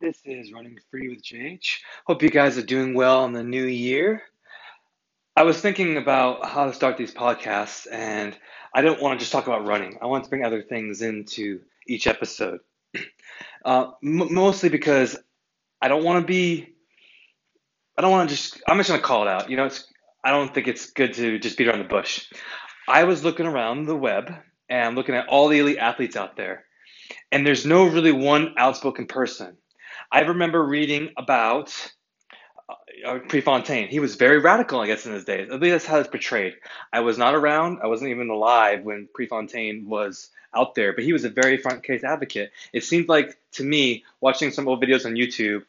This is Running Free with JH. Hope you guys are doing well in the new year. I was thinking about how to start these podcasts, and I don't want to just talk about running. I want to bring other things into each episode. Uh, m- mostly because I don't want to be, I don't want to just, I'm just going to call it out. You know, it's, I don't think it's good to just beat around the bush. I was looking around the web and looking at all the elite athletes out there, and there's no really one outspoken person. I remember reading about uh, Prefontaine. He was very radical, I guess, in his days. At least that's how it's portrayed. I was not around. I wasn't even alive when Prefontaine was out there, but he was a very front case advocate. It seemed like to me, watching some old videos on YouTube,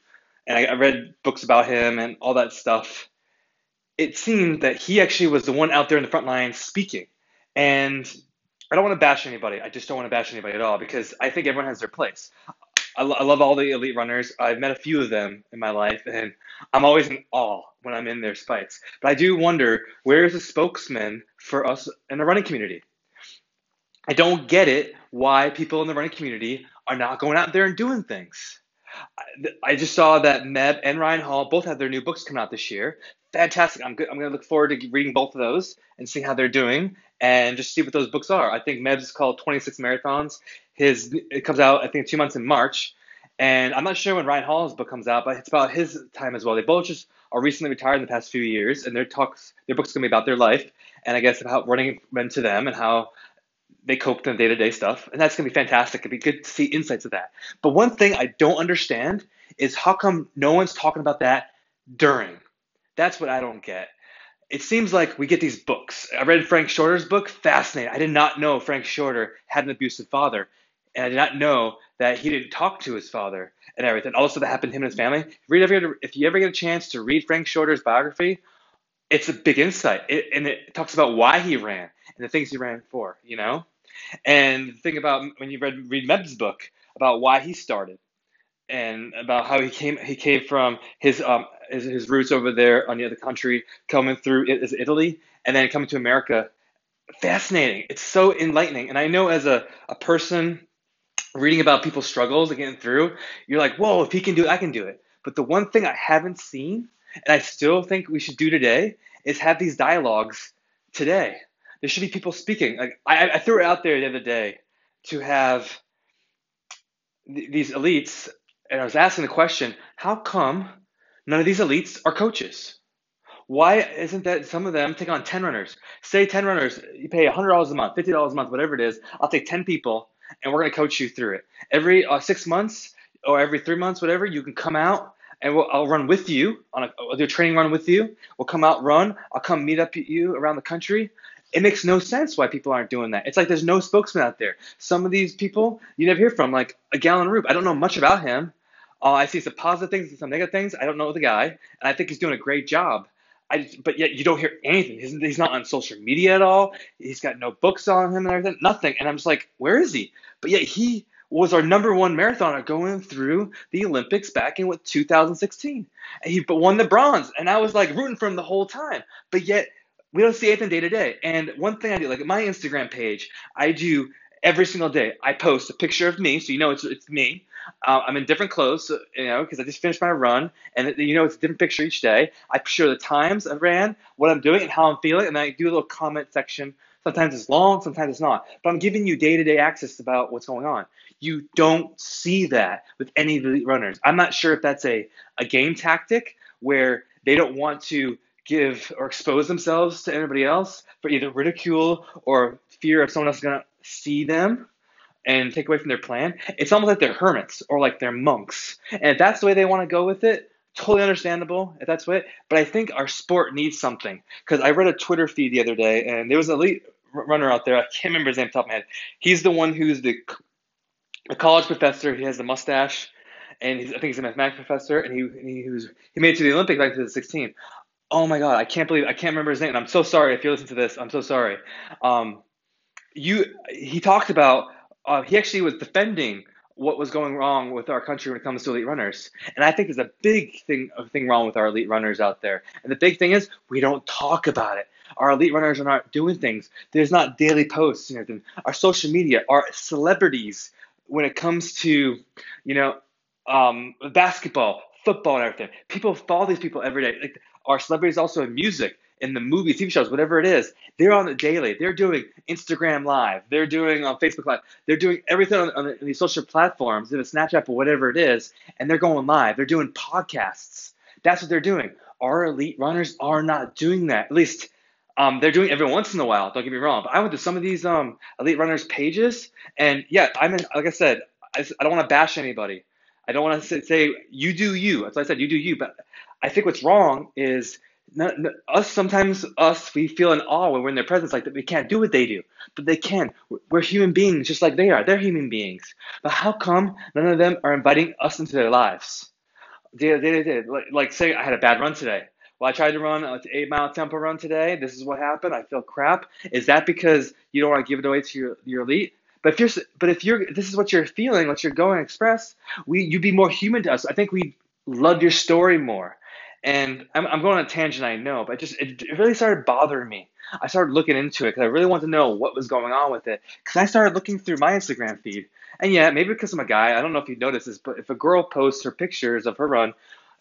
and I, I read books about him and all that stuff. It seemed that he actually was the one out there in the front line speaking. And I don't want to bash anybody. I just don't want to bash anybody at all because I think everyone has their place. I, lo- I love all the elite runners. I've met a few of them in my life, and I'm always in awe when I'm in their spikes. But I do wonder where is the spokesman for us in the running community? I don't get it why people in the running community are not going out there and doing things. I, just saw that Meb and Ryan Hall both have their new books coming out this year. Fantastic. I'm good. I'm going to look forward to reading both of those and seeing how they're doing and just see what those books are. I think Meb's is called 26 Marathons. His it comes out I think two months in March, and I'm not sure when Ryan Hall's book comes out, but it's about his time as well. They both just are recently retired in the past few years, and their talks, their book's gonna be about their life, and I guess about running meant to them and how they coped in day to day stuff, and that's gonna be fantastic. It'd be good to see insights of that. But one thing I don't understand is how come no one's talking about that during. That's what I don't get. It seems like we get these books. I read Frank Shorter's book, fascinating. I did not know Frank Shorter had an abusive father and I did not know that he didn't talk to his father and everything. Also, that happened to him and his family. Read if you ever get a chance to read Frank Shorter's biography, it's a big insight, it, and it talks about why he ran and the things he ran for. You know, and the thing about when you read read Meb's book about why he started and about how he came he came from his um his, his roots over there on the other country coming through Italy and then coming to America. Fascinating. It's so enlightening. And I know as a, a person reading about people's struggles and getting through, you're like, whoa, if he can do it, I can do it. But the one thing I haven't seen, and I still think we should do today, is have these dialogues today. There should be people speaking. Like I, I threw it out there the other day to have th- these elites, and I was asking the question, how come none of these elites are coaches? Why isn't that some of them take on 10 runners? Say 10 runners, you pay $100 a month, $50 a month, whatever it is. I'll take 10 people and we're going to coach you through it. Every uh, six months or every three months, whatever, you can come out and we'll, I'll run with you on a, I'll do a training run with you. We'll come out, run. I'll come meet up with you around the country. It makes no sense why people aren't doing that. It's like there's no spokesman out there. Some of these people you never hear from, like a Galen Rupp. I don't know much about him. Uh, I see some positive things and some negative things. I don't know the guy, and I think he's doing a great job. I, but yet you don't hear anything. He's, he's not on social media at all. He's got no books on him and everything. Nothing. And I'm just like, where is he? But yet he was our number one marathoner going through the Olympics back in what 2016. And he but won the bronze, and I was like rooting for him the whole time. But yet we don't see anything day to day. And one thing I do, like my Instagram page, I do every single day. I post a picture of me, so you know it's it's me. Uh, I'm in different clothes, so, you know, because I just finished my run, and you know it's a different picture each day. I share the times I ran, what I'm doing, and how I'm feeling, and I do a little comment section. Sometimes it's long, sometimes it's not. But I'm giving you day-to-day access about what's going on. You don't see that with any of the runners. I'm not sure if that's a, a game tactic where they don't want to give or expose themselves to anybody else for either ridicule or fear of someone else going to see them and take away from their plan. It's almost like they're hermits or like they're monks. And if that's the way they want to go with it, totally understandable if that's what. But I think our sport needs something because I read a Twitter feed the other day and there was an elite runner out there. I can't remember his name the top of my head. He's the one who's the a college professor. He has the mustache, and I think he's a mathematics professor. And he he was he made it to the Olympics back in 2016. Oh my God, I can't believe I can't remember his name. And I'm so sorry if you listen to this. I'm so sorry. Um, you he talked about uh, he actually was defending what was going wrong with our country when it comes to elite runners. And I think there's a big thing thing wrong with our elite runners out there. And the big thing is we don't talk about it. Our elite runners are not doing things. There's not daily posts and everything. Our social media, our celebrities, when it comes to, you know, um, basketball, football, and everything. People follow these people every day. Like our celebrities also in music, in the movies, TV shows, whatever it is. They're on the daily. They're doing Instagram Live. They're doing on Facebook Live. They're doing everything on, on these social platforms, if it's Snapchat or whatever it is, and they're going live. They're doing podcasts. That's what they're doing. Our elite runners are not doing that. At least um, they're doing it every once in a while. Don't get me wrong. But I went to some of these um, elite runners pages, and yeah, I'm in, like I said, I, I don't want to bash anybody. I don't want to say, you do you. That's why I said you do you. But I think what's wrong is not, not, us. Sometimes us we feel in awe when we're in their presence, like that we can't do what they do, but they can. We're human beings, just like they are. They're human beings. But how come none of them are inviting us into their lives? They, they, they, like, like say I had a bad run today. Well, I tried to run an eight mile tempo run today. This is what happened. I feel crap. Is that because you don't want to give it away to your, your elite? But if you're, but if you're, this is what you're feeling, what you're going to express, we, you'd be more human to us. I think we love your story more. And I'm, I'm going on a tangent, I know, but it just, it, it really started bothering me. I started looking into it because I really wanted to know what was going on with it. Because I started looking through my Instagram feed. And yeah, maybe because I'm a guy, I don't know if you noticed this, but if a girl posts her pictures of her run,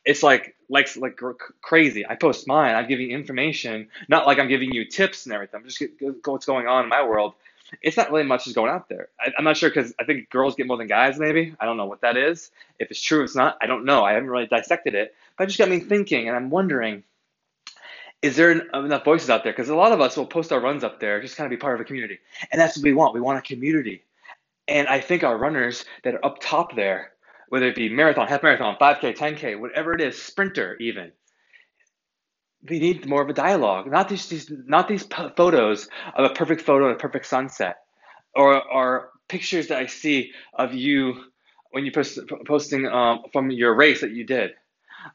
it's like like like crazy. I post mine. I'm giving information, not like I'm giving you tips and everything. I'm just go what's going on in my world it's not really much is going out there. I, am not sure because I think girls get more than guys, maybe. I don't know what that is. If it's true, it's not. I don't know. I haven't really dissected it. But it just got me thinking, and I'm wondering is there enough voices out there? Because a lot of us will post our runs up there, just kind of be part of a community. And that's what we want. We want a community. And I think our runners that are up top there, whether it be marathon, half marathon, 5K, 10K, whatever it is, sprinter even, we need more of a dialogue, not these, these not these photos of a perfect photo and a perfect sunset, or or pictures that I see of you when you post posting um, from your race that you did.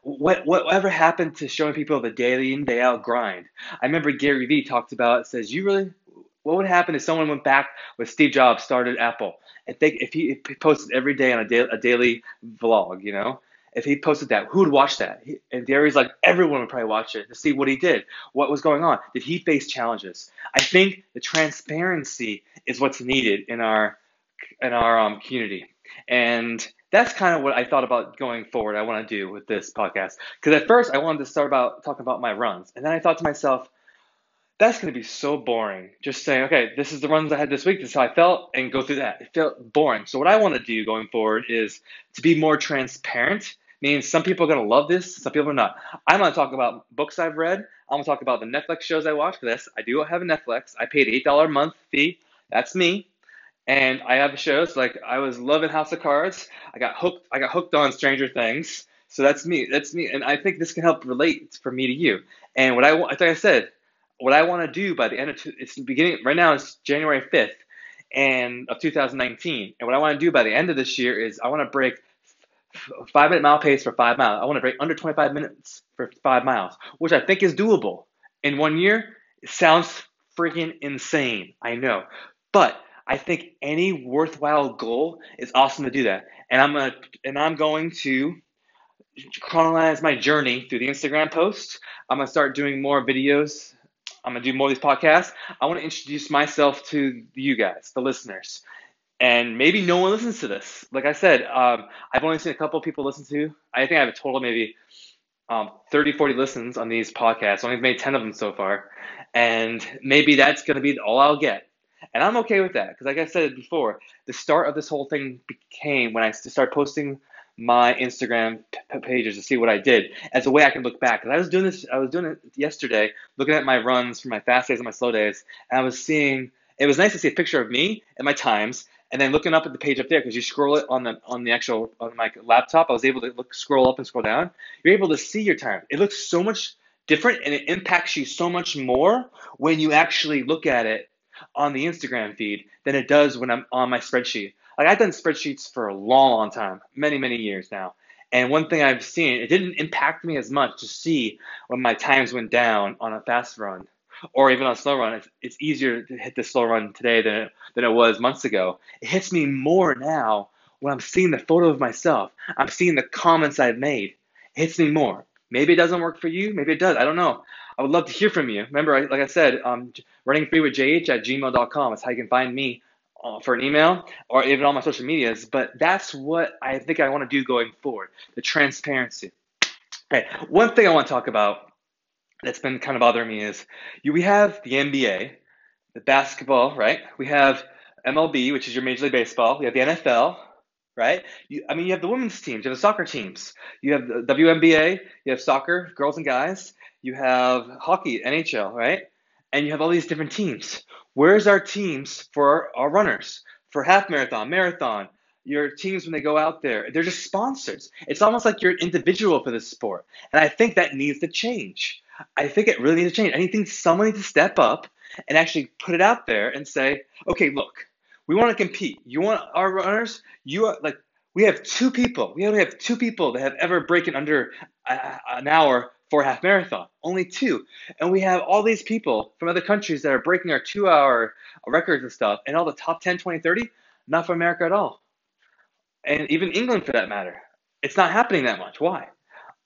What whatever happened to showing people the daily in day out grind? I remember Gary Vee talked about it. says you really what would happen if someone went back with Steve Jobs started Apple they if he, if he posted every day on a, a daily vlog, you know, if he posted that, who would watch that? He, and Gary's like, everyone would probably watch it to see what he did, what was going on. Did he face challenges? I think the transparency is what's needed in our in our um, community, and that's kind of what I thought about going forward. I want to do with this podcast because at first I wanted to start about talking about my runs, and then I thought to myself, that's going to be so boring. Just saying, okay, this is the runs I had this week. This is how I felt, and go through that. It felt boring. So what I want to do going forward is to be more transparent means some people are going to love this, some people are not. I'm going to talk about books I've read. I'm going to talk about the Netflix shows I watch this. I do have a Netflix. I paid $8 a month fee. That's me. And I have shows like I was loving House of Cards. I got hooked. I got hooked on Stranger Things. So that's me. That's me. And I think this can help relate for me to you. And what I want, like I said, what I want to do by the end of two, it's beginning right now. It's January 5th and of 2019. And what I want to do by the end of this year is I want to break five minute mile pace for five miles. I want to break under 25 minutes for five miles, which I think is doable in one year. It sounds freaking insane. I know, but I think any worthwhile goal is awesome to do that. And I'm gonna and I'm going to chronologize my journey through the Instagram post. I'm gonna start doing more videos. I'm gonna do more of these podcasts. I want to introduce myself to you guys, the listeners and maybe no one listens to this. Like I said, um, I've only seen a couple people listen to. I think I have a total maybe um, 30, 40 listens on these podcasts. I only made 10 of them so far, and maybe that's going to be all I'll get. And I'm okay with that because, like I said before, the start of this whole thing became when I started posting my Instagram p- pages to see what I did as a way I can look back. Because I was doing this, I was doing it yesterday, looking at my runs for my fast days and my slow days, and I was seeing. It was nice to see a picture of me and my times, and then looking up at the page up there because you scroll it on the on the actual on my laptop i was able to look scroll up and scroll down. You're able to see your time. It looks so much different and it impacts you so much more when you actually look at it on the instagram feed than it does when i'm on my spreadsheet. Like i've done spreadsheets for a long long time many many years now. And one thing i've seen it didn't impact me as much to see when my times went down on a fast run or even on slow run, it's, it's easier to hit the slow run today than it, than it was months ago. It hits me more now when I'm seeing the photo of myself. I'm seeing the comments I've made. It hits me more. Maybe it doesn't work for you. Maybe it does. I don't know. I would love to hear from you. Remember, like I said, um, running free with jh at gmail.com is how you can find me uh, for an email or even on my social medias. But that's what I think I want to do going forward the transparency. Okay, one thing I want to talk about that's been kind of bothering me is you, we have the NBA, the basketball, right? We have MLB, which is your Major League Baseball. We have the NFL, right? You, I mean, you have the women's teams, you have the soccer teams, you have the WNBA, you have soccer, girls and guys, you have hockey, NHL, right? And you have all these different teams. Where's our teams for our, our runners, for half marathon, marathon, your teams when they go out there? They're just sponsors. It's almost like you're an individual for this sport. And I think that needs to change. I think it really needs to change. I think someone needs to step up and actually put it out there and say, okay, look, we want to compete. You want our runners? You are like we have two people. We only have two people that have ever broken under a, an hour for a half marathon. Only two. And we have all these people from other countries that are breaking our two hour records and stuff. And all the top 10, 20, 30, not from America at all. And even England for that matter. It's not happening that much. Why?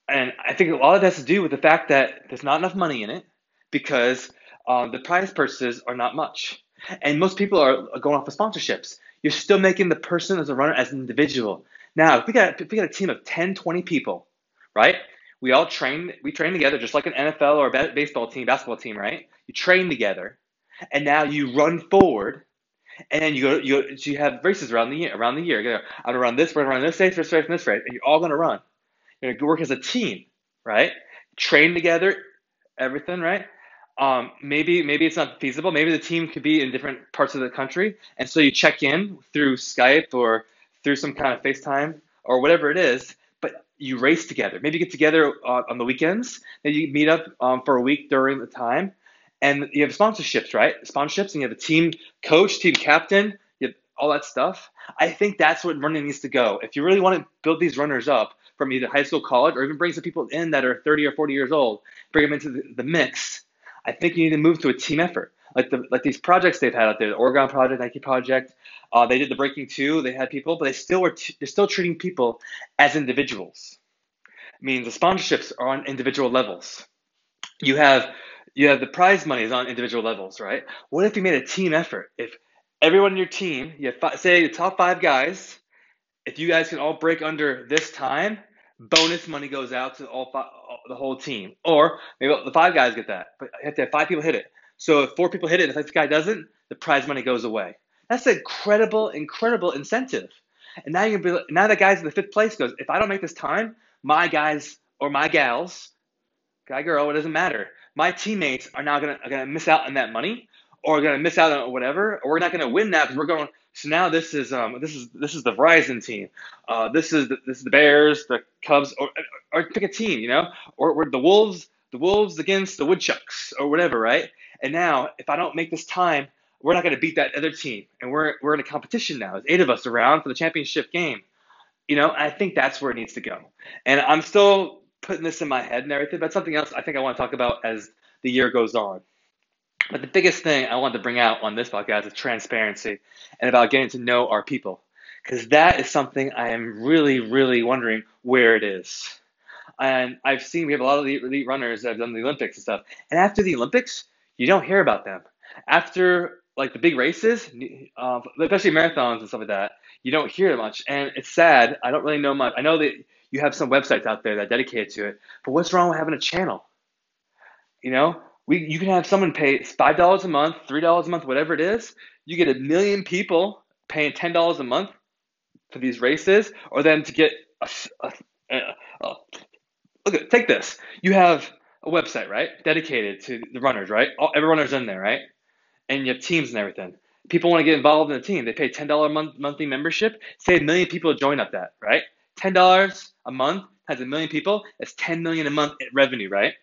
And I think a lot of that has to do with the fact that there's not enough money in it because um, the prize purses are not much. And most people are going off of sponsorships. You're still making the person as a runner as an individual. Now, if we got if we got a team of 10, 20 people, right? We all train we train together just like an NFL or a baseball team, basketball team, right? You train together, and now you run forward, and then you go you so you have races around the year around the year. You I'm gonna run this, gonna run this race, this race, and this race, and you're all gonna run. You're gonna work as a team, right? Train together, everything, right? um, maybe maybe it's not feasible. Maybe the team could be in different parts of the country, and so you check in through Skype or through some kind of FaceTime or whatever it is. But you race together. Maybe you get together uh, on the weekends. Then you meet up um, for a week during the time, and you have sponsorships, right? Sponsorships, and you have a team coach, team captain, you all that stuff. I think that's what running needs to go. If you really want to build these runners up from either high school, college, or even bring some people in that are 30 or 40 years old, bring them into the, the mix I think you need to move to a team effort. Like the like these projects they've had out there, the Oregon Project, Nike Project. Uh, they did the Breaking Two. They had people, but they still were t- they're still treating people as individuals. I mean, the sponsorships are on individual levels. You have you have the prize money is on individual levels, right? What if you made a team effort? If everyone in your team, you have five, say the top five guys, if you guys can all break under this time, bonus money goes out to all five, the whole team. Or maybe the five guys get that, but you have to have five people hit it. So if four people hit it, and if this guy doesn't, the prize money goes away. That's an incredible, incredible incentive. And now you be now that guy's in the fifth place goes, if I don't make this time, my guys or my gals, guy girl, it doesn't matter. My teammates are now gonna are gonna miss out on that money, or are gonna miss out on whatever, or we're not gonna win that because we're going so now this is um this is this is the Verizon team. Uh, this is the, this is the Bears, the Cubs, or, or pick a team, you know, or, or the Wolves, the Wolves against the Woodchucks, or whatever, right? And now if I don't make this time, we're not going to beat that other team, and we're we're in a competition now. There's eight of us around for the championship game. You know, I think that's where it needs to go. And I'm still putting this in my head and everything, but something else I think I want to talk about as the year goes on. But the biggest thing I wanted to bring out on this podcast is transparency and about getting to know our people. Because that is something I am really, really wondering where it is. And I've seen we have a lot of elite, runners that have done the Olympics and stuff. And after the Olympics, you don't hear about them. After like the big races, uh, especially marathons and stuff like that, you don't hear much. And it's sad. I don't really know much. I know that you have some websites out there that are dedicated to it, but what's wrong with having a channel? You know, we you can have someone pay five dollars a month, three dollars a month, whatever it is. You get a million people paying ten dollars a month for these races, or then to get a, a, a, a look at take this. You have a website, right, dedicated to the runners, right? All, every runner's in there, right? And you have teams and everything. People want to get involved in the team. They pay ten dollar month monthly membership. Say a million people join up that, right? Ten dollars a month has a million people. That's ten million a month revenue, right?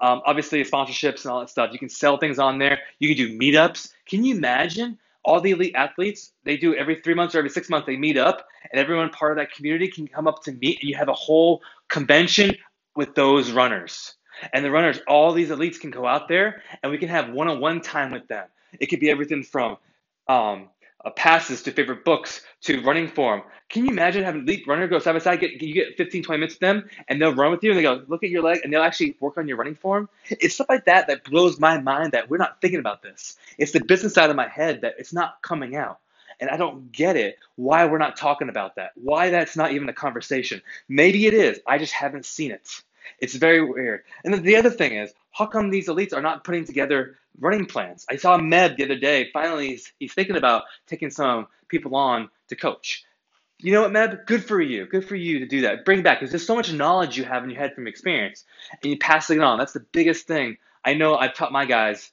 Um, obviously, sponsorships and all that stuff. You can sell things on there. You can do meetups. Can you imagine all the elite athletes? They do every three months or every six months. They meet up, and everyone part of that community can come up to meet, and you have a whole convention with those runners. And the runners, all these elites can go out there, and we can have one-on-one time with them. It could be everything from um, uh, passes to favorite books to running form. Can you imagine having elite runner go side by side? Get you get 15, 20 minutes with them, and they'll run with you, and they go look at your leg, and they'll actually work on your running form. It's stuff like that that blows my mind that we're not thinking about this. It's the business side of my head that it's not coming out. And I don't get it why we're not talking about that. Why that's not even a conversation. Maybe it is. I just haven't seen it. It's very weird. And then the other thing is, how come these elites are not putting together running plans? I saw Meb the other day. Finally, he's, he's thinking about taking some people on to coach. You know what, Meb? Good for you. Good for you to do that. Bring back because there's so much knowledge you have in your head from experience, and you pass it on. That's the biggest thing. I know I've taught my guys.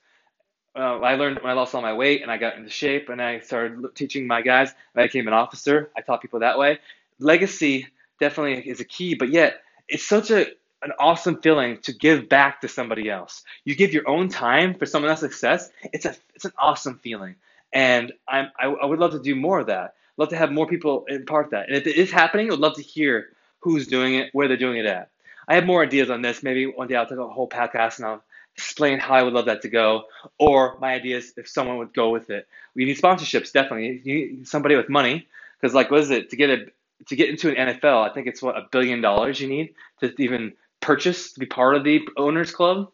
Uh, I learned when I lost all my weight and I got into shape, and I started teaching my guys. I became an officer. I taught people that way. Legacy definitely is a key, but yet it's such a an awesome feeling to give back to somebody else. You give your own time for someone else's success. It's a it's an awesome feeling, and I'm I, I would love to do more of that. Love to have more people impart that. And if it is happening, I'd love to hear who's doing it, where they're doing it at. I have more ideas on this. Maybe one day I'll take a whole podcast and I'll explain how I would love that to go, or my ideas if someone would go with it. We need sponsorships, definitely. You need somebody with money, because like, what is it to get a to get into an NFL? I think it's what a billion dollars you need to even purchase to be part of the owners club.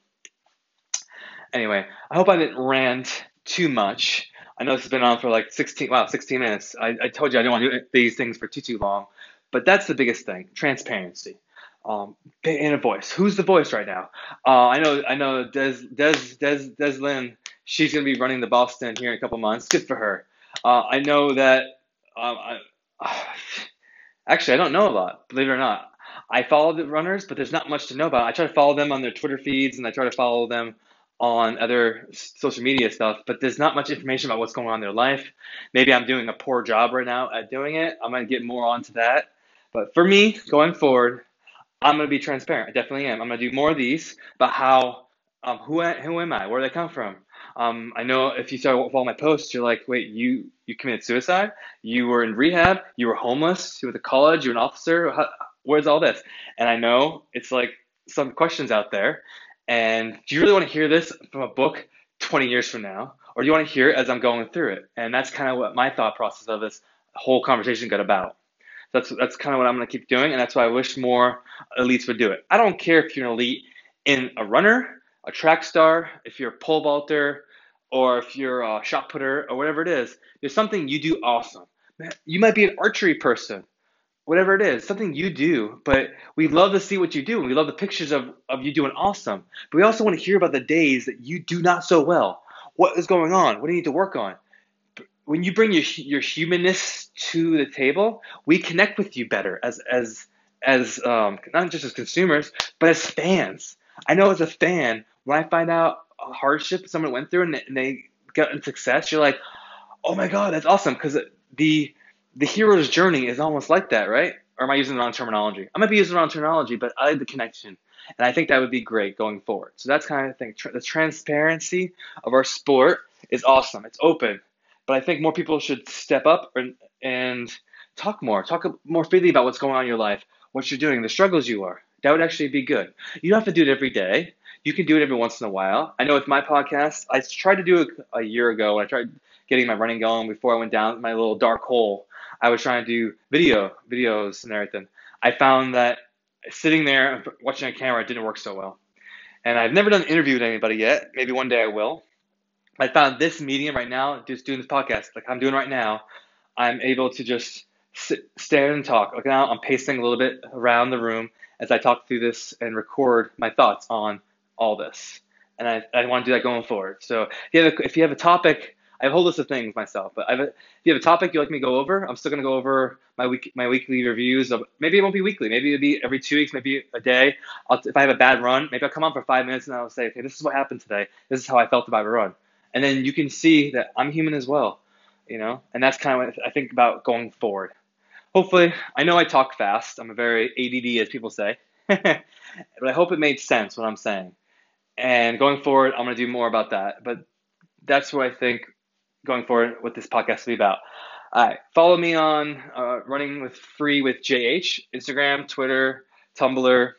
Anyway, I hope I didn't rant too much. I know this has been on for like 16, wow, 16 minutes. I, I told you I didn't want to do these things for too, too long, but that's the biggest thing, transparency. Um, and a voice. Who's the voice right now? Uh, I know, I know Des, Des, Des, Des Lynn, she's going to be running the Boston here in a couple months. Good for her. Uh, I know that, um, I, actually, I don't know a lot, believe it or not. I follow the runners, but there's not much to know about. I try to follow them on their Twitter feeds and I try to follow them on other social media stuff, but there's not much information about what's going on in their life. Maybe I'm doing a poor job right now at doing it. I'm going to get more onto that. But for me, going forward, I'm going to be transparent. I definitely am. I'm going to do more of these about how, um, who, who am I? Where do I come from? Um, I know if you start follow my posts, you're like, wait, you you committed suicide? You were in rehab? You were homeless? You were at college? You were an officer? How, where's all this? And I know it's like some questions out there. And do you really want to hear this from a book 20 years from now? Or do you want to hear it as I'm going through it? And that's kind of what my thought process of this whole conversation got about. That's that's kind of what I'm going to keep doing, and that's why I wish more elites would do it. I don't care if you're an elite in a runner, a track star, if you're a pole vaulter, or if you're a shot putter, or whatever it is. There's something you do awesome. You might be an archery person whatever it is, something you do, but we love to see what you do. We love the pictures of, of you doing awesome. But we also want to hear about the days that you do not so well. What is going on? What do you need to work on? When you bring your your humanness to the table, we connect with you better as as as um, not just as consumers, but as fans. I know as a fan, when I find out a hardship someone went through and they, and they got in success, you're like, oh my god, that's awesome because the the hero's journey is almost like that, right? Or am I using the wrong terminology? I might be using the wrong terminology, but I like the connection. And I think that would be great going forward. So that's kind of the thing. The transparency of our sport is awesome. It's open. But I think more people should step up and, and talk more. Talk more freely about what's going on in your life, what you're doing, the struggles you are. That would actually be good. You don't have to do it every day. You can do it every once in a while. I know with my podcast, I tried to do it a year ago. I tried getting my running going before I went down my little dark hole I was trying to do video videos and everything. I found that sitting there watching a camera didn't work so well. And I've never done an interview with anybody yet. Maybe one day I will. I found this medium right now, just doing this podcast, like I'm doing right now. I'm able to just sit, stand and talk. Like now, I'm pacing a little bit around the room as I talk through this and record my thoughts on all this. And I, I want to do that going forward. So if you have a, if you have a topic I have a whole list of things myself, but I've, if you have a topic you'd like me to go over, I'm still going to go over my week my weekly reviews of maybe it won't be weekly, maybe it'll be every two weeks, maybe a day. I'll, if I have a bad run, maybe I'll come on for five minutes and I'll say, okay, this is what happened today. This is how I felt about a run, and then you can see that I'm human as well, you know, and that's kind of what I think about going forward. Hopefully, I know I talk fast. I'm a very ADD, as people say, but I hope it made sense what I'm saying. And going forward, I'm going to do more about that. But that's what I think going forward what this podcast will be about. All right, follow me on uh, Running with Free with JH, Instagram, Twitter, Tumblr,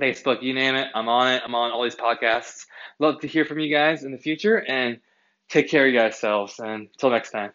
Facebook, you name it. I'm on it. I'm on all these podcasts. Love to hear from you guys in the future and take care of yourselves. And until next time.